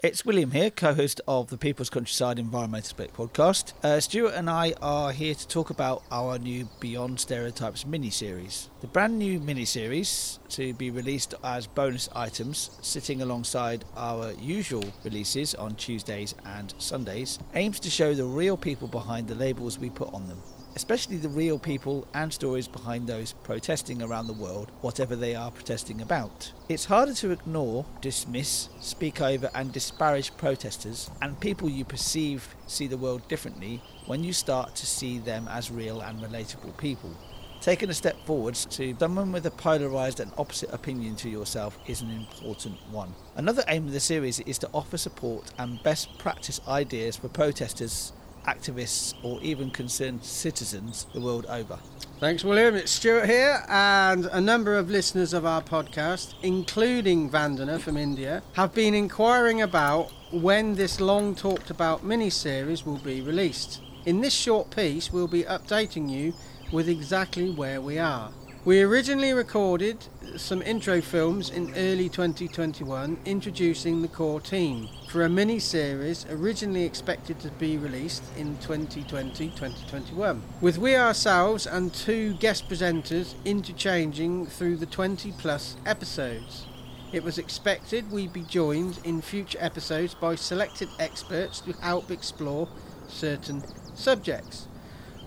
It's William here, co host of the People's Countryside Environmental Split podcast. Uh, Stuart and I are here to talk about our new Beyond Stereotypes mini series. The brand new mini series, to be released as bonus items, sitting alongside our usual releases on Tuesdays and Sundays, aims to show the real people behind the labels we put on them especially the real people and stories behind those protesting around the world, whatever they are protesting about. It's harder to ignore, dismiss, speak over, and disparage protesters and people you perceive see the world differently when you start to see them as real and relatable people. Taking a step forwards to someone with a polarised and opposite opinion to yourself is an important one. Another aim of the series is to offer support and best practice ideas for protesters activists, or even concerned citizens the world over. Thanks, William. It's Stuart here, and a number of listeners of our podcast, including Vandana from India, have been inquiring about when this long talked about mini series will be released. In this short piece, we'll be updating you with exactly where we are. We originally recorded some intro films in early 2021 introducing the core team for a mini series originally expected to be released in 2020 2021, with we ourselves and two guest presenters interchanging through the 20 plus episodes. It was expected we'd be joined in future episodes by selected experts to help explore certain subjects.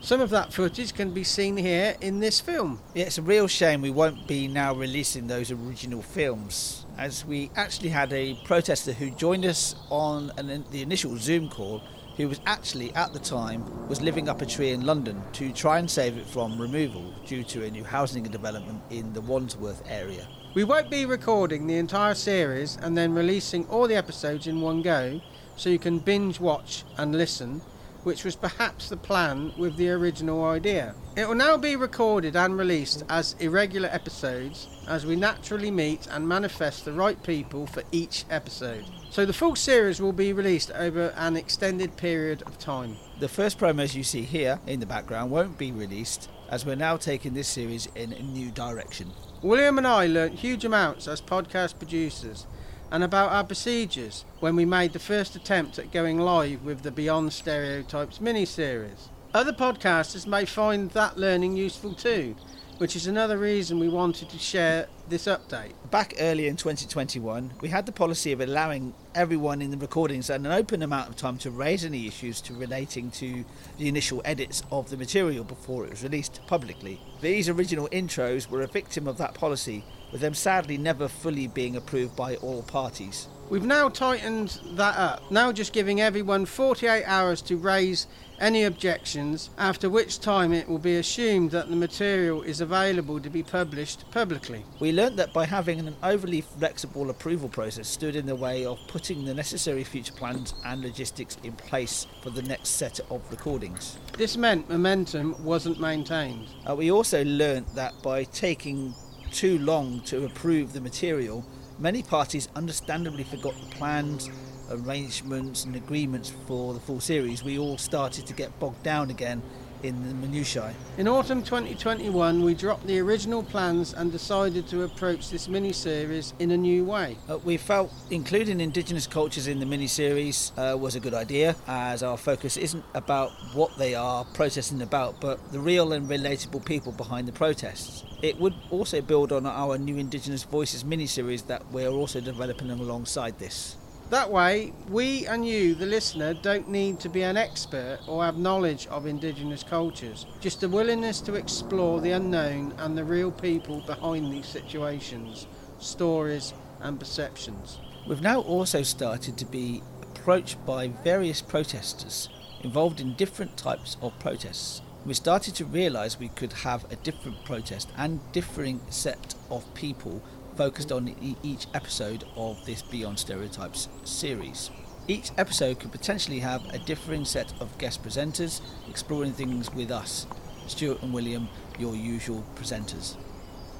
Some of that footage can be seen here in this film. Yeah, it's a real shame we won't be now releasing those original films, as we actually had a protester who joined us on an, the initial Zoom call who was actually at the time was living up a tree in London to try and save it from removal due to a new housing development in the Wandsworth area. We won't be recording the entire series and then releasing all the episodes in one go so you can binge watch and listen which was perhaps the plan with the original idea. It will now be recorded and released as irregular episodes as we naturally meet and manifest the right people for each episode. So the full series will be released over an extended period of time. The first promos you see here in the background won't be released as we're now taking this series in a new direction. William and I learnt huge amounts as podcast producers and about our procedures when we made the first attempt at going live with the Beyond Stereotypes mini series. Other podcasters may find that learning useful too, which is another reason we wanted to share this update. Back early in 2021, we had the policy of allowing everyone in the recordings an open amount of time to raise any issues to relating to the initial edits of the material before it was released publicly. These original intros were a victim of that policy with them sadly never fully being approved by all parties. We've now tightened that up, now just giving everyone 48 hours to raise any objections, after which time it will be assumed that the material is available to be published publicly. We learnt that by having an overly flexible approval process stood in the way of putting the necessary future plans and logistics in place for the next set of recordings. This meant momentum wasn't maintained. Uh, we also learnt that by taking too long to approve the material, many parties understandably forgot the plans, arrangements, and agreements for the full series. We all started to get bogged down again in the minutiae. In autumn 2021, we dropped the original plans and decided to approach this mini series in a new way. Uh, we felt including Indigenous cultures in the mini series uh, was a good idea, as our focus isn't about what they are protesting about, but the real and relatable people behind the protests. It would also build on our new Indigenous Voices mini series that we're also developing alongside this. That way, we and you, the listener, don't need to be an expert or have knowledge of Indigenous cultures, just a willingness to explore the unknown and the real people behind these situations, stories, and perceptions. We've now also started to be approached by various protesters involved in different types of protests. We started to realise we could have a different protest and differing set of people focused on each episode of this Beyond Stereotypes series. Each episode could potentially have a differing set of guest presenters exploring things with us, Stuart and William, your usual presenters.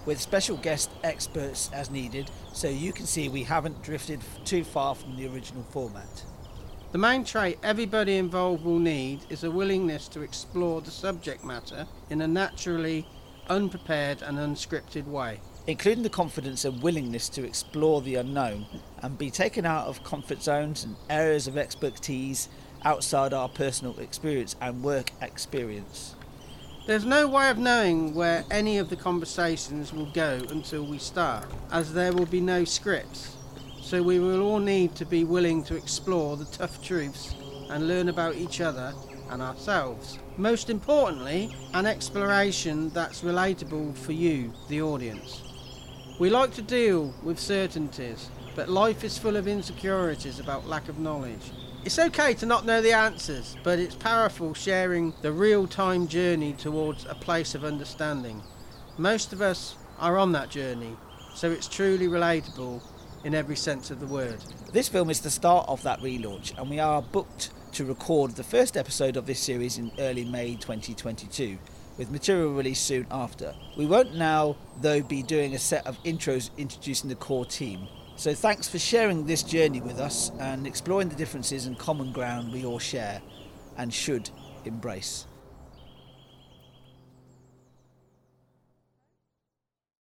With special guest experts as needed, so you can see we haven't drifted too far from the original format. The main trait everybody involved will need is a willingness to explore the subject matter in a naturally unprepared and unscripted way. Including the confidence and willingness to explore the unknown and be taken out of comfort zones and areas of expertise outside our personal experience and work experience. There's no way of knowing where any of the conversations will go until we start, as there will be no scripts. So we will all need to be willing to explore the tough truths and learn about each other and ourselves. Most importantly, an exploration that's relatable for you, the audience. We like to deal with certainties, but life is full of insecurities about lack of knowledge. It's okay to not know the answers, but it's powerful sharing the real time journey towards a place of understanding. Most of us are on that journey, so it's truly relatable in every sense of the word. This film is the start of that relaunch, and we are booked to record the first episode of this series in early May 2022, with material release soon after. We won't now, though, be doing a set of intros introducing the core team. So thanks for sharing this journey with us and exploring the differences and common ground we all share and should embrace.